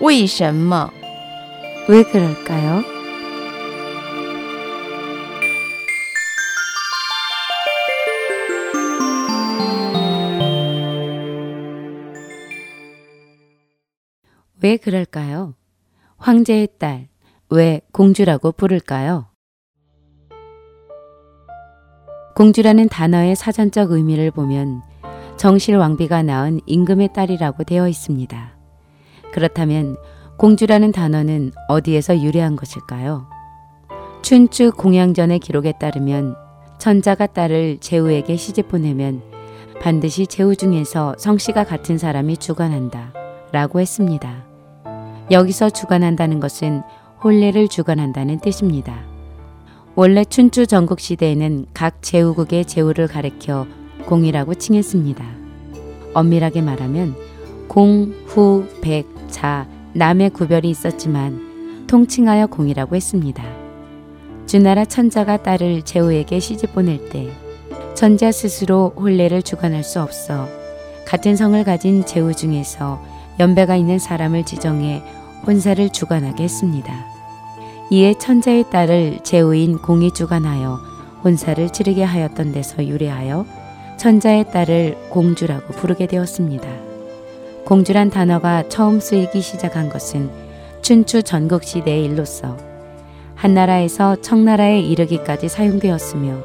为什么? 왜 그럴까요? 왜 그럴까요? 황제의 딸, 왜 공주라고 부를까요? 공주라는 단어의 사전적 의미를 보면 정실 왕비가 낳은 임금의 딸이라고 되어 있습니다. 그렇다면 공주라는 단어는 어디에서 유래한 것일까요? 춘추 공양전의 기록에 따르면 천자가 딸을 제후에게 시집 보내면 반드시 제후 중에서 성씨가 같은 사람이 주관한다 라고 했습니다. 여기서 주관한다는 것은 혼례를 주관한다는 뜻입니다. 원래 춘추 전국 시대에는 각 제후국의 제후를 가리켜 공이라고 칭했습니다. 엄밀하게 말하면 공, 후, 백, 자, 남의 구별이 있었지만 통칭하여 공이라고 했습니다. 주나라 천자가 딸을 제후에게 시집 보낼 때 천자 스스로 혼례를 주관할 수 없어 같은 성을 가진 제후 중에서 연배가 있는 사람을 지정해 혼사를 주관하게 했습니다. 이에 천자의 딸을 제후인 공이 주관하여 혼사를 치르게 하였던 데서 유래하여 천자의 딸을 공주라고 부르게 되었습니다. 공주란 단어가 처음 쓰이기 시작한 것은 춘추 전국 시대의 일로서 한나라에서 청나라에 이르기까지 사용되었으며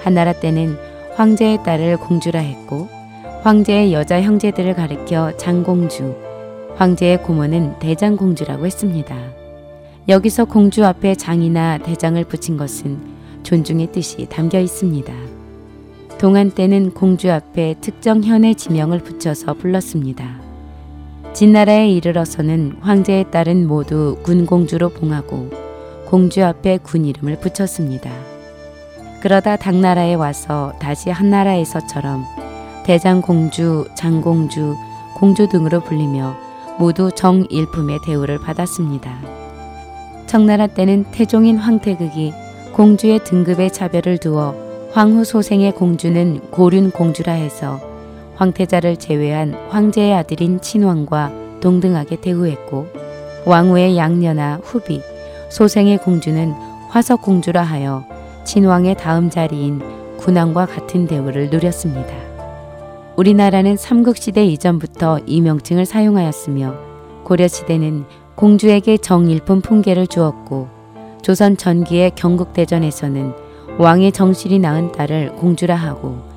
한나라 때는 황제의 딸을 공주라 했고 황제의 여자 형제들을 가리켜 장공주, 황제의 고모는 대장공주라고 했습니다. 여기서 공주 앞에 장이나 대장을 붙인 것은 존중의 뜻이 담겨 있습니다. 동안 때는 공주 앞에 특정 현의 지명을 붙여서 불렀습니다. 진나라에 이르러서는 황제의 딸은 모두 군공주로 봉하고 공주 앞에 군 이름을 붙였습니다. 그러다 당나라에 와서 다시 한나라에서처럼 대장공주, 장공주, 공주 등으로 불리며 모두 정일품의 대우를 받았습니다. 청나라 때는 태종인 황태극이 공주의 등급의 차별을 두어 황후 소생의 공주는 고륜 공주라 해서 황태자를 제외한 황제의 아들인 친왕과 동등하게 대우했고 왕후의 양녀나 후비, 소생의 공주는 화석 공주라 하여 친왕의 다음 자리인 군왕과 같은 대우를 누렸습니다. 우리나라는 삼국시대 이전부터 이 명칭을 사용하였으며 고려시대는 공주에게 정일품 풍계를 주었고 조선 전기의 경국대전에서는 왕의 정실이 낳은 딸을 공주라 하고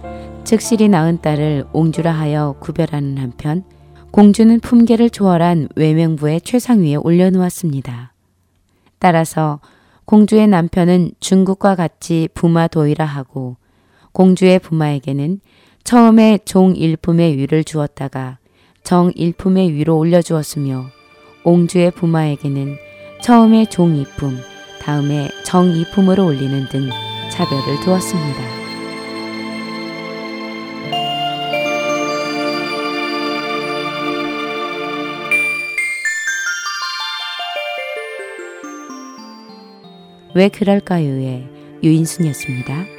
즉실이 낳은 딸을 옹주라 하여 구별하는 한편 공주는 품계를 초월한 외명부의 최상위에 올려놓았습니다. 따라서 공주의 남편은 중국과 같이 부마 도이라 하고 공주의 부마에게는 처음에 종 일품의 위를 주었다가 정 일품의 위로 올려주었으며 옹주의 부마에게는 처음에 종 이품, 다음에 정 이품으로 올리는 등 차별을 두었습니다. 왜 그럴까요의 유인순이었습니다.